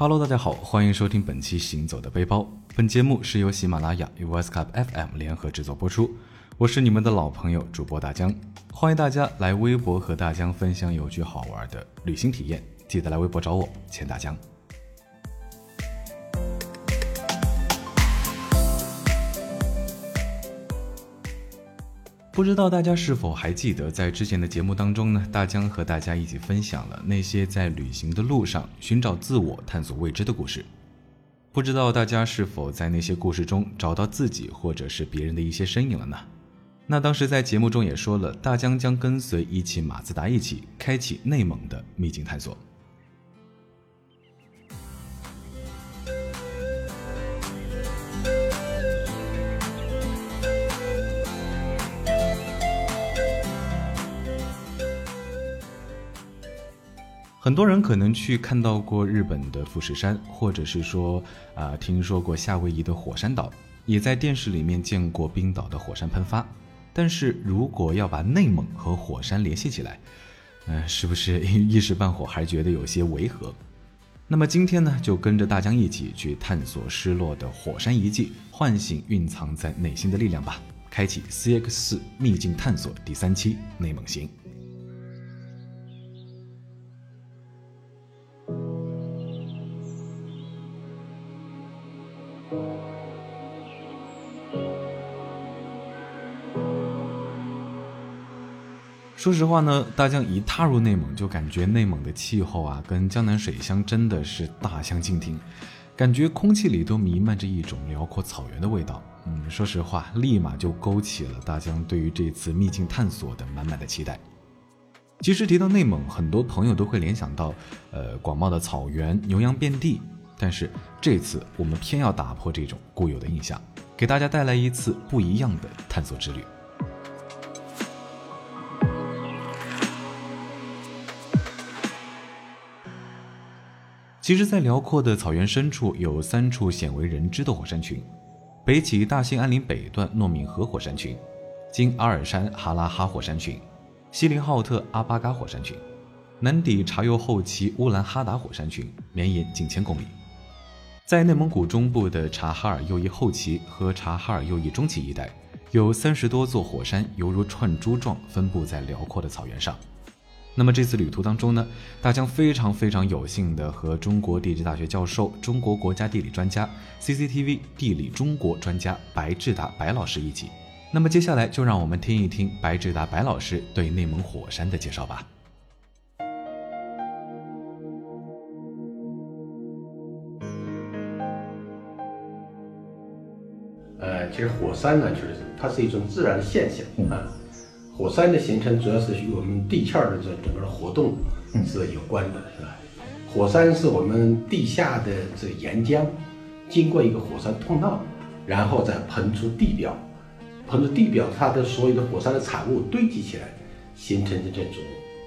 Hello，大家好，欢迎收听本期《行走的背包》。本节目是由喜马拉雅与 w e s c u p FM 联合制作播出。我是你们的老朋友主播大江，欢迎大家来微博和大江分享有趣好玩的旅行体验。记得来微博找我，钱大江。不知道大家是否还记得，在之前的节目当中呢，大江和大家一起分享了那些在旅行的路上寻找自我、探索未知的故事。不知道大家是否在那些故事中找到自己或者是别人的一些身影了呢？那当时在节目中也说了，大江将跟随一汽马自达一起开启内蒙的秘境探索。很多人可能去看到过日本的富士山，或者是说啊，听说过夏威夷的火山岛，也在电视里面见过冰岛的火山喷发。但是如果要把内蒙和火山联系起来，嗯，是不是一时半会还觉得有些违和？那么今天呢，就跟着大江一起去探索失落的火山遗迹，唤醒蕴藏在内心的力量吧！开启 CX 四秘境探索第三期内蒙行。说实话呢，大江一踏入内蒙，就感觉内蒙的气候啊，跟江南水乡真的是大相径庭，感觉空气里都弥漫着一种辽阔草原的味道。嗯，说实话，立马就勾起了大江对于这次秘境探索的满满的期待。其实提到内蒙，很多朋友都会联想到，呃，广袤的草原，牛羊遍地。但是这次我们偏要打破这种固有的印象，给大家带来一次不一样的探索之旅。其实，在辽阔的草原深处，有三处鲜为人知的火山群：北起大兴安岭北段诺敏河火山群，经阿尔山哈拉哈火山群，锡林浩特阿巴嘎火山群，南抵察右后旗乌兰哈达火山群，绵延近千公里。在内蒙古中部的察哈尔右翼后旗和察哈尔右翼中旗一带，有三十多座火山，犹如串珠状分布在辽阔的草原上。那么这次旅途当中呢，大江非常非常有幸的和中国地质大学教授、中国国家地理专家、CCTV 地理中国专家白志达白老师一起。那么接下来就让我们听一听白志达白老师对内蒙火山的介绍吧。呃，其实火山呢，就是它是一种自然现象啊。火山的形成主要是与我们地壳的这整个的活动是有关的，是吧？火山是我们地下的这岩浆，经过一个火山通道，然后再喷出地表，喷出地表，它的所有的火山的产物堆积起来，形成的这种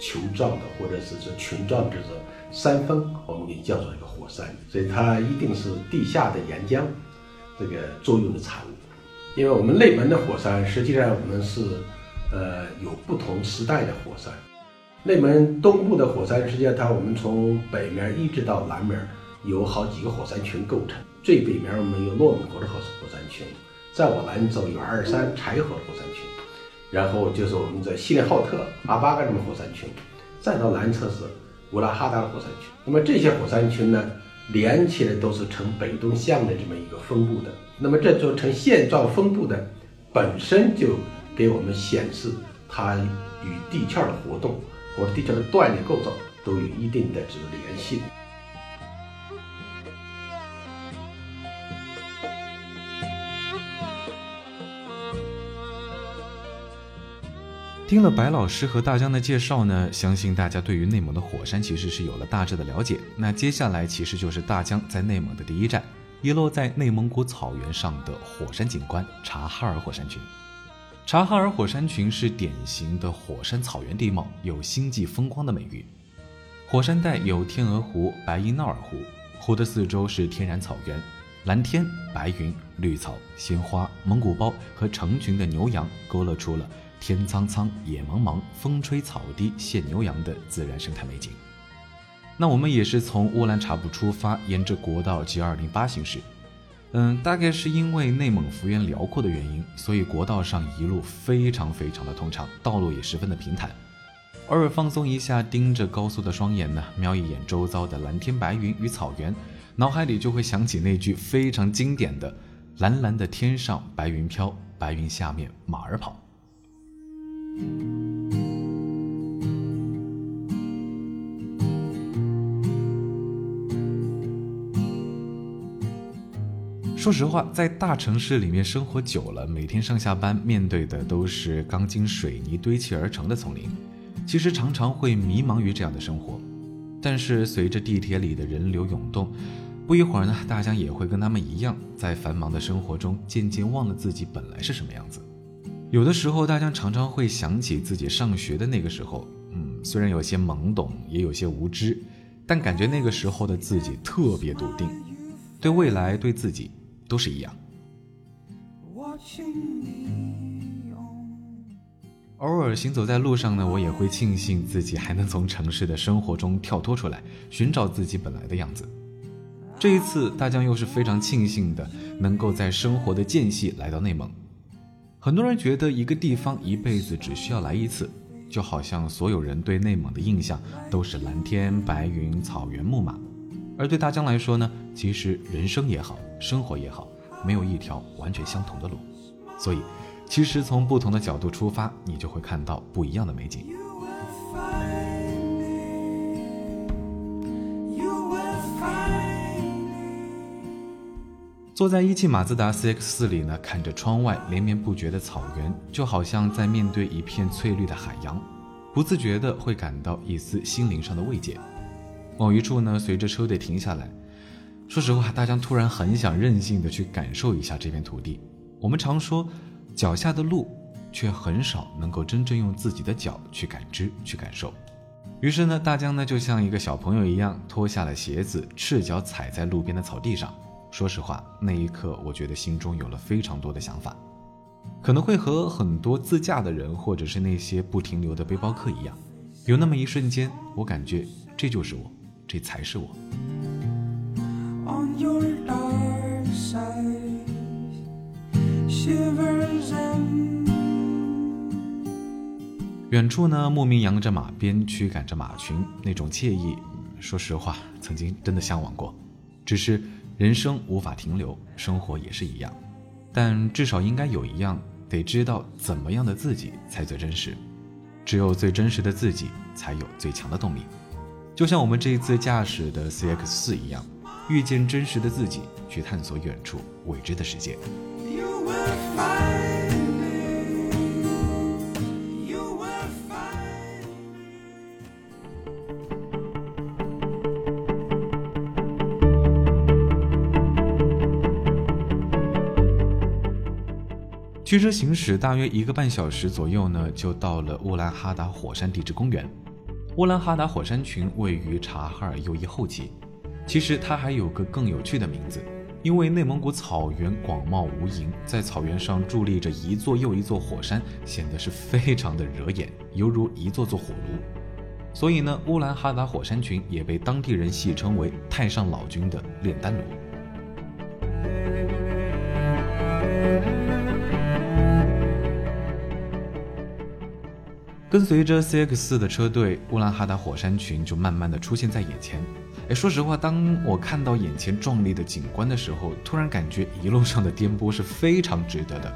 球状的或者是这群状的这种山峰，我们给叫做一个火山。所以它一定是地下的岩浆这个作用的产物。因为我们内蒙的火山，实际上我们是。呃，有不同时代的火山。内蒙东部的火山，实际上它我们从北面一直到南面，有好几个火山群构成。最北面我们有诺敏河的火火山群，再往南走有阿尔山柴河火山群，然后就是我们在锡林浩特、阿巴干什么火山群，再到南侧是乌拉哈达的火山群。那么这些火山群呢，连起来都是呈北东向的这么一个分布的。那么这就呈线状分布的，本身就。给我们显示，它与地壳的活动或者地壳的断裂构造都有一定的这个联系。听了白老师和大江的介绍呢，相信大家对于内蒙的火山其实是有了大致的了解。那接下来其实就是大江在内蒙的第一站，遗落在内蒙古草原上的火山景观——察哈尔火山群。察哈尔火山群是典型的火山草原地貌，有星际风光的美誉。火山带有天鹅湖、白音淖尔湖，湖的四周是天然草原，蓝天、白云、绿草、鲜花、蒙古包和成群的牛羊，勾勒出了天苍苍、野茫茫、风吹草低见牛羊的自然生态美景。那我们也是从乌兰察布出发，沿着国道 G 二零八行驶。嗯，大概是因为内蒙幅员辽阔的原因，所以国道上一路非常非常的通畅，道路也十分的平坦。偶尔放松一下，盯着高速的双眼呢，瞄一眼周遭的蓝天白云与草原，脑海里就会想起那句非常经典的“蓝蓝的天上白云飘，白云下面马儿跑”。说实话，在大城市里面生活久了，每天上下班面对的都是钢筋水泥堆砌而成的丛林，其实常常会迷茫于这样的生活。但是随着地铁里的人流涌动，不一会儿呢，大家也会跟他们一样，在繁忙的生活中渐渐忘了自己本来是什么样子。有的时候，大家常常会想起自己上学的那个时候，嗯，虽然有些懵懂，也有些无知，但感觉那个时候的自己特别笃定，对未来，对自己。都是一样。偶尔行走在路上呢，我也会庆幸自己还能从城市的生活中跳脱出来，寻找自己本来的样子。这一次，大江又是非常庆幸的，能够在生活的间隙来到内蒙。很多人觉得一个地方一辈子只需要来一次，就好像所有人对内蒙的印象都是蓝天白云、草原牧马。而对大江来说呢，其实人生也好，生活也好，没有一条完全相同的路，所以，其实从不同的角度出发，你就会看到不一样的美景。坐在一汽马自达 CX-4 里呢，看着窗外连绵不绝的草原，就好像在面对一片翠绿的海洋，不自觉的会感到一丝心灵上的慰藉。某一处呢，随着车队停下来，说实话，大江突然很想任性的去感受一下这片土地。我们常说脚下的路，却很少能够真正用自己的脚去感知、去感受。于是呢，大江呢就像一个小朋友一样，脱下了鞋子，赤脚踩在路边的草地上。说实话，那一刻，我觉得心中有了非常多的想法，可能会和很多自驾的人，或者是那些不停留的背包客一样，有那么一瞬间，我感觉这就是我。这才是我。远处呢，牧民扬着马鞭，驱赶着马群，那种惬意，说实话，曾经真的向往过。只是人生无法停留，生活也是一样，但至少应该有一样，得知道怎么样的自己才最真实。只有最真实的自己，才有最强的动力。就像我们这一次驾驶的 CX 四一样，遇见真实的自己，去探索远处未知的世界。驱车行驶大约一个半小时左右呢，就到了乌兰哈达火山地质公园。乌兰哈达火山群位于察哈尔右翼后旗，其实它还有个更有趣的名字，因为内蒙古草原广袤无垠，在草原上伫立着一座又一座火山，显得是非常的惹眼，犹如一座座火炉。所以呢，乌兰哈达火山群也被当地人戏称为“太上老君的炼丹炉”。跟随着 CX 四的车队，乌兰哈达火山群就慢慢的出现在眼前。哎，说实话，当我看到眼前壮丽的景观的时候，突然感觉一路上的颠簸是非常值得的。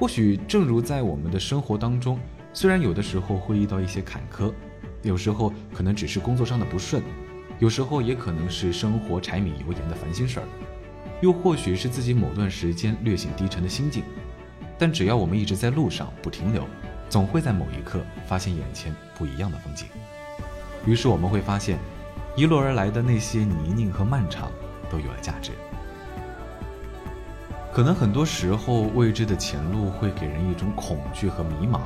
或许正如在我们的生活当中，虽然有的时候会遇到一些坎坷，有时候可能只是工作上的不顺，有时候也可能是生活柴米油盐的烦心事儿，又或许是自己某段时间略显低沉的心境。但只要我们一直在路上不停留。总会在某一刻发现眼前不一样的风景，于是我们会发现，一路而来的那些泥泞和漫长都有了价值。可能很多时候未知的前路会给人一种恐惧和迷茫，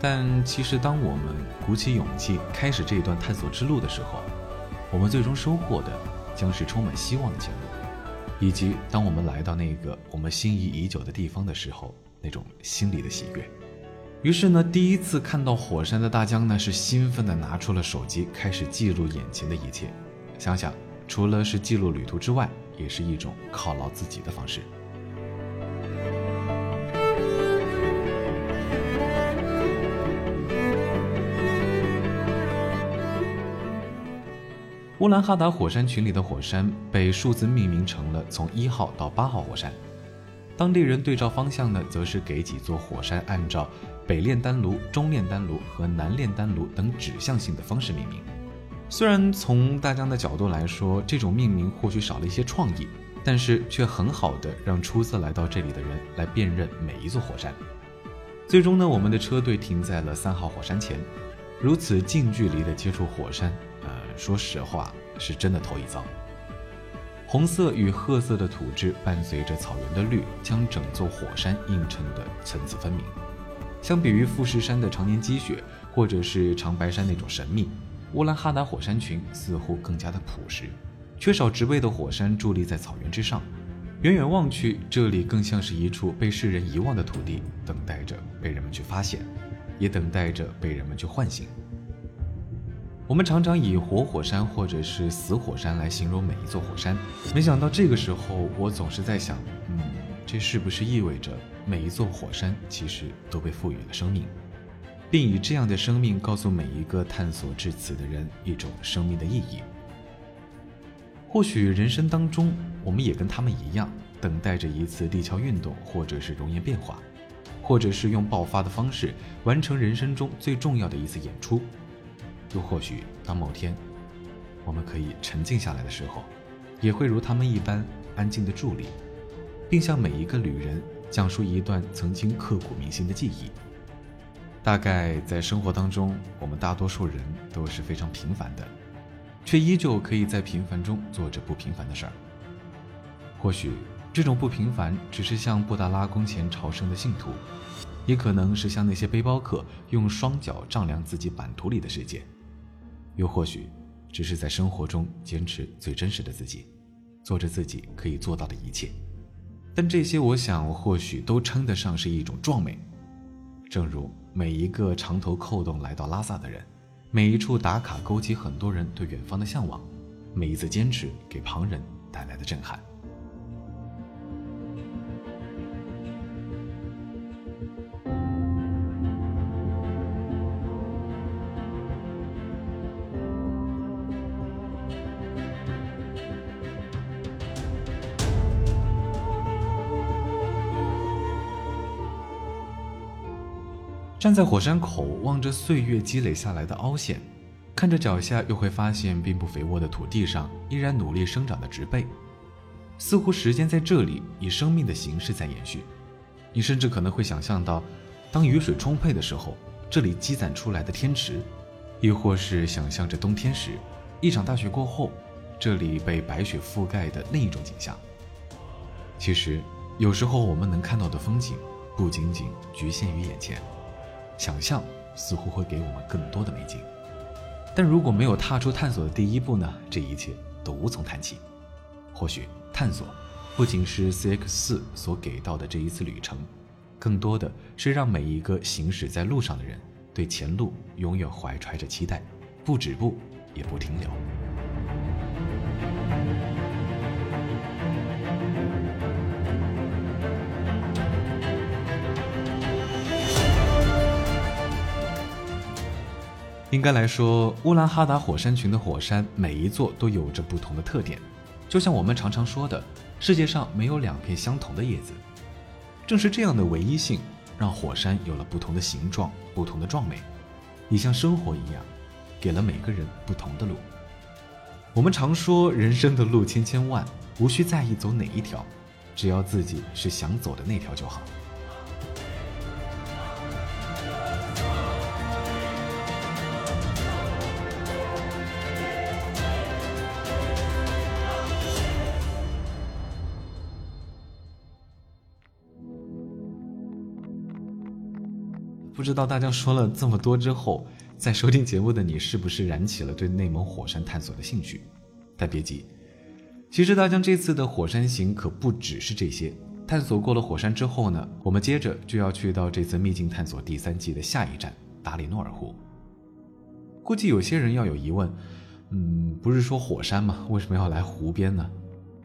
但其实当我们鼓起勇气开始这一段探索之路的时候，我们最终收获的将是充满希望的前路，以及当我们来到那个我们心仪已久的地方的时候，那种心里的喜悦。于是呢，第一次看到火山的大江呢，是兴奋地拿出了手机，开始记录眼前的一切。想想，除了是记录旅途之外，也是一种犒劳自己的方式。乌兰哈达火山群里的火山被数字命名成了从一号到八号火山。当地人对照方向呢，则是给几座火山按照北炼丹炉、中炼丹炉和南炼丹炉等指向性的方式命名。虽然从大疆的角度来说，这种命名或许少了一些创意，但是却很好的让初次来到这里的人来辨认每一座火山。最终呢，我们的车队停在了三号火山前，如此近距离的接触火山。呃说实话，是真的头一遭。红色与褐色的土质伴随着草原的绿，将整座火山映衬得层次分明。相比于富士山的常年积雪，或者是长白山那种神秘，乌兰哈达火山群似乎更加的朴实。缺少植被的火山伫立在草原之上，远远望去，这里更像是一处被世人遗忘的土地，等待着被人们去发现，也等待着被人们去唤醒。我们常常以活火山或者是死火山来形容每一座火山，没想到这个时候，我总是在想，这是不是意味着每一座火山其实都被赋予了生命，并以这样的生命告诉每一个探索至此的人一种生命的意义？或许人生当中，我们也跟他们一样，等待着一次地壳运动，或者是熔岩变化，或者是用爆发的方式完成人生中最重要的一次演出。又或许，当某天我们可以沉静下来的时候，也会如他们一般安静的伫立，并向每一个旅人讲述一段曾经刻骨铭心的记忆。大概在生活当中，我们大多数人都是非常平凡的，却依旧可以在平凡中做着不平凡的事儿。或许这种不平凡，只是像布达拉宫前朝圣的信徒，也可能是像那些背包客用双脚丈量自己版图里的世界。又或许，只是在生活中坚持最真实的自己，做着自己可以做到的一切。但这些，我想或许都称得上是一种壮美。正如每一个长头扣动来到拉萨的人，每一处打卡勾起很多人对远方的向往，每一次坚持给旁人带来的震撼。站在火山口，望着岁月积累下来的凹陷，看着脚下，又会发现并不肥沃的土地上依然努力生长的植被，似乎时间在这里以生命的形式在延续。你甚至可能会想象到，当雨水充沛的时候，这里积攒出来的天池，亦或是想象着冬天时，一场大雪过后，这里被白雪覆盖的另一种景象。其实，有时候我们能看到的风景，不仅仅局限于眼前。想象似乎会给我们更多的美景，但如果没有踏出探索的第一步呢？这一切都无从谈起。或许探索不仅是 CX 四所给到的这一次旅程，更多的是让每一个行驶在路上的人对前路永远怀揣着期待，不止步也不停留。应该来说，乌兰哈达火山群的火山每一座都有着不同的特点，就像我们常常说的，世界上没有两片相同的叶子。正是这样的唯一性，让火山有了不同的形状、不同的壮美，也像生活一样，给了每个人不同的路。我们常说，人生的路千千万，无需在意走哪一条，只要自己是想走的那条就好。不知道大家说了这么多之后，在收听节目的你是不是燃起了对内蒙火山探索的兴趣？但别急，其实大江这次的火山行可不只是这些，探索过了火山之后呢，我们接着就要去到这次秘境探索第三季的下一站达里诺尔湖。估计有些人要有疑问，嗯，不是说火山吗？为什么要来湖边呢？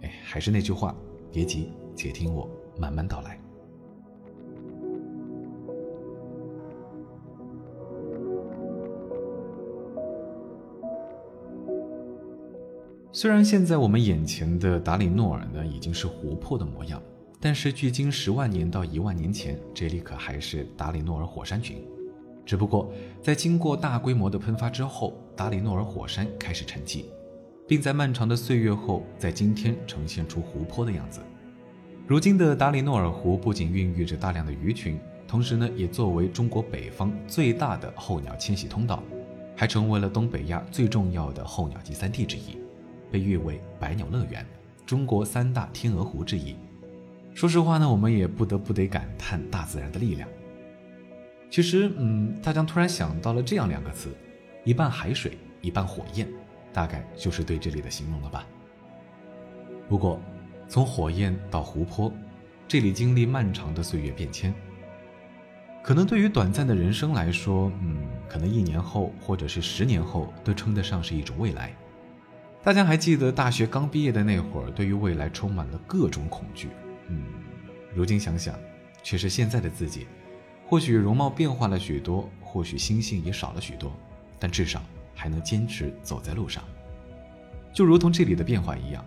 哎，还是那句话，别急，且听我慢慢道来。虽然现在我们眼前的达里诺尔呢已经是湖泊的模样，但是距今十万年到一万年前，这里可还是达里诺尔火山群。只不过在经过大规模的喷发之后，达里诺尔火山开始沉寂，并在漫长的岁月后，在今天呈现出湖泊的样子。如今的达里诺尔湖不仅孕育着大量的鱼群，同时呢，也作为中国北方最大的候鸟迁徙通道，还成为了东北亚最重要的候鸟集散地之一。被誉为“百鸟乐园”，中国三大天鹅湖之一。说实话呢，我们也不得不得感叹大自然的力量。其实，嗯，大家突然想到了这样两个词：一半海水，一半火焰，大概就是对这里的形容了吧。不过，从火焰到湖泊，这里经历漫长的岁月变迁。可能对于短暂的人生来说，嗯，可能一年后或者是十年后，都称得上是一种未来。大家还记得大学刚毕业的那会儿，对于未来充满了各种恐惧。嗯，如今想想，却是现在的自己，或许容貌变化了许多，或许心性也少了许多，但至少还能坚持走在路上。就如同这里的变化一样，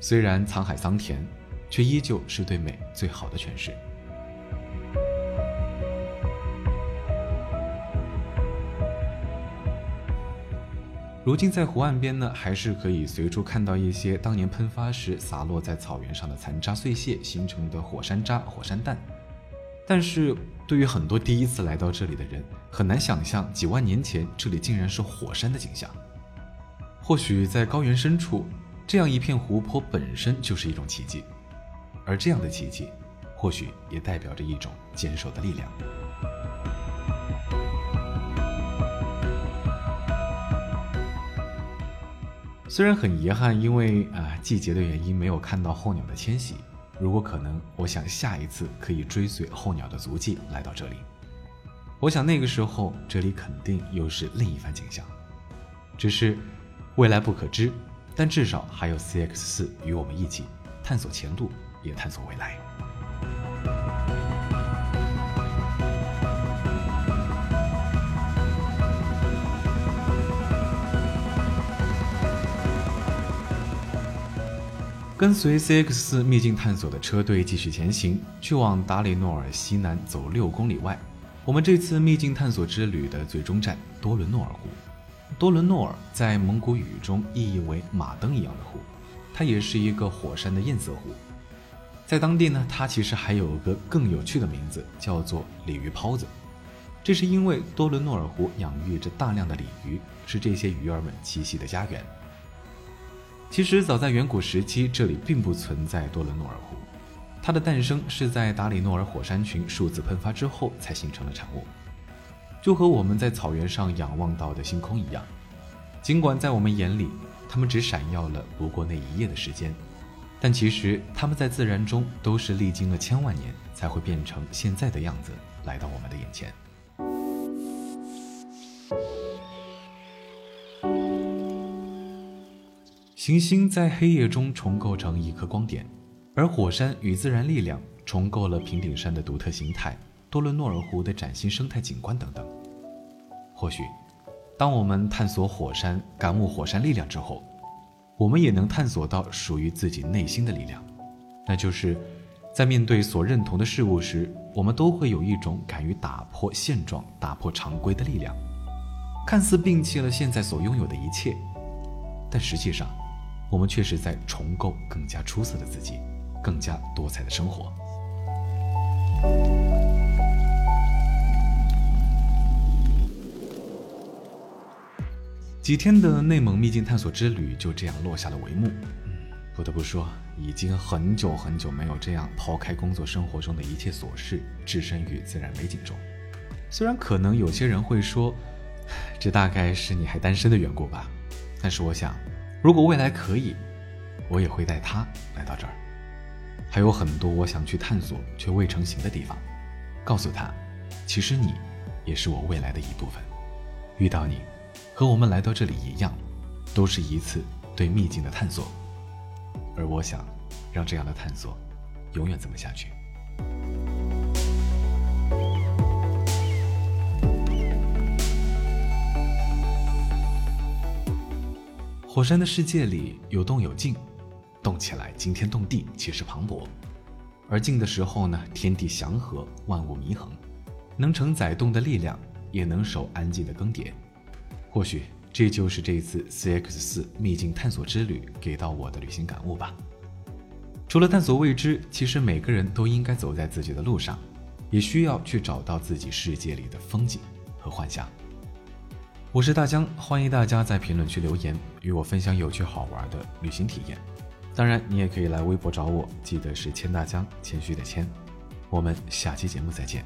虽然沧海桑田，却依旧是对美最好的诠释。如今在湖岸边呢，还是可以随处看到一些当年喷发时洒落在草原上的残渣碎屑形成的火山渣、火山弹。但是对于很多第一次来到这里的人，很难想象几万年前这里竟然是火山的景象。或许在高原深处，这样一片湖泊本身就是一种奇迹，而这样的奇迹，或许也代表着一种坚守的力量。虽然很遗憾，因为啊季节的原因没有看到候鸟的迁徙。如果可能，我想下一次可以追随候鸟的足迹来到这里。我想那个时候这里肯定又是另一番景象。只是未来不可知，但至少还有 CX 四与我们一起探索前路，也探索未来。跟随 CX 四秘境探索的车队继续前行，去往达里诺尔西南走六公里外。我们这次秘境探索之旅的最终站多伦诺尔湖。多伦诺尔在蒙古语中意义为马灯一样的湖，它也是一个火山的堰塞湖。在当地呢，它其实还有个更有趣的名字，叫做鲤鱼泡子。这是因为多伦诺尔湖养育着大量的鲤鱼，是这些鱼儿们栖息的家园。其实早在远古时期，这里并不存在多伦诺尔湖，它的诞生是在达里诺尔火山群数次喷发之后才形成的产物。就和我们在草原上仰望到的星空一样，尽管在我们眼里，它们只闪耀了不过那一夜的时间，但其实它们在自然中都是历经了千万年才会变成现在的样子，来到我们的眼前。行星在黑夜中重构成一颗光点，而火山与自然力量重构了平顶山的独特形态、多伦诺尔湖的崭新生态景观等等。或许，当我们探索火山、感悟火山力量之后，我们也能探索到属于自己内心的力量，那就是在面对所认同的事物时，我们都会有一种敢于打破现状、打破常规的力量。看似摒弃了现在所拥有的一切，但实际上。我们确实在重构更加出色的自己，更加多彩的生活。几天的内蒙秘境探索之旅就这样落下了帷幕。不得不说，已经很久很久没有这样抛开工作生活中的一切琐事，置身于自然美景中。虽然可能有些人会说，这大概是你还单身的缘故吧，但是我想。如果未来可以，我也会带他来到这儿。还有很多我想去探索却未成型的地方。告诉他，其实你也是我未来的一部分。遇到你，和我们来到这里一样，都是一次对秘境的探索。而我想，让这样的探索永远这么下去。火山的世界里有动有静，动起来惊天动地，气势磅礴；而静的时候呢，天地祥和，万物弥恒，能承载动的力量，也能守安静的更迭。或许这就是这次 CX 四秘境探索之旅给到我的旅行感悟吧。除了探索未知，其实每个人都应该走在自己的路上，也需要去找到自己世界里的风景和幻想。我是大江，欢迎大家在评论区留言，与我分享有趣好玩的旅行体验。当然，你也可以来微博找我，记得是千大江，谦虚的谦。我们下期节目再见。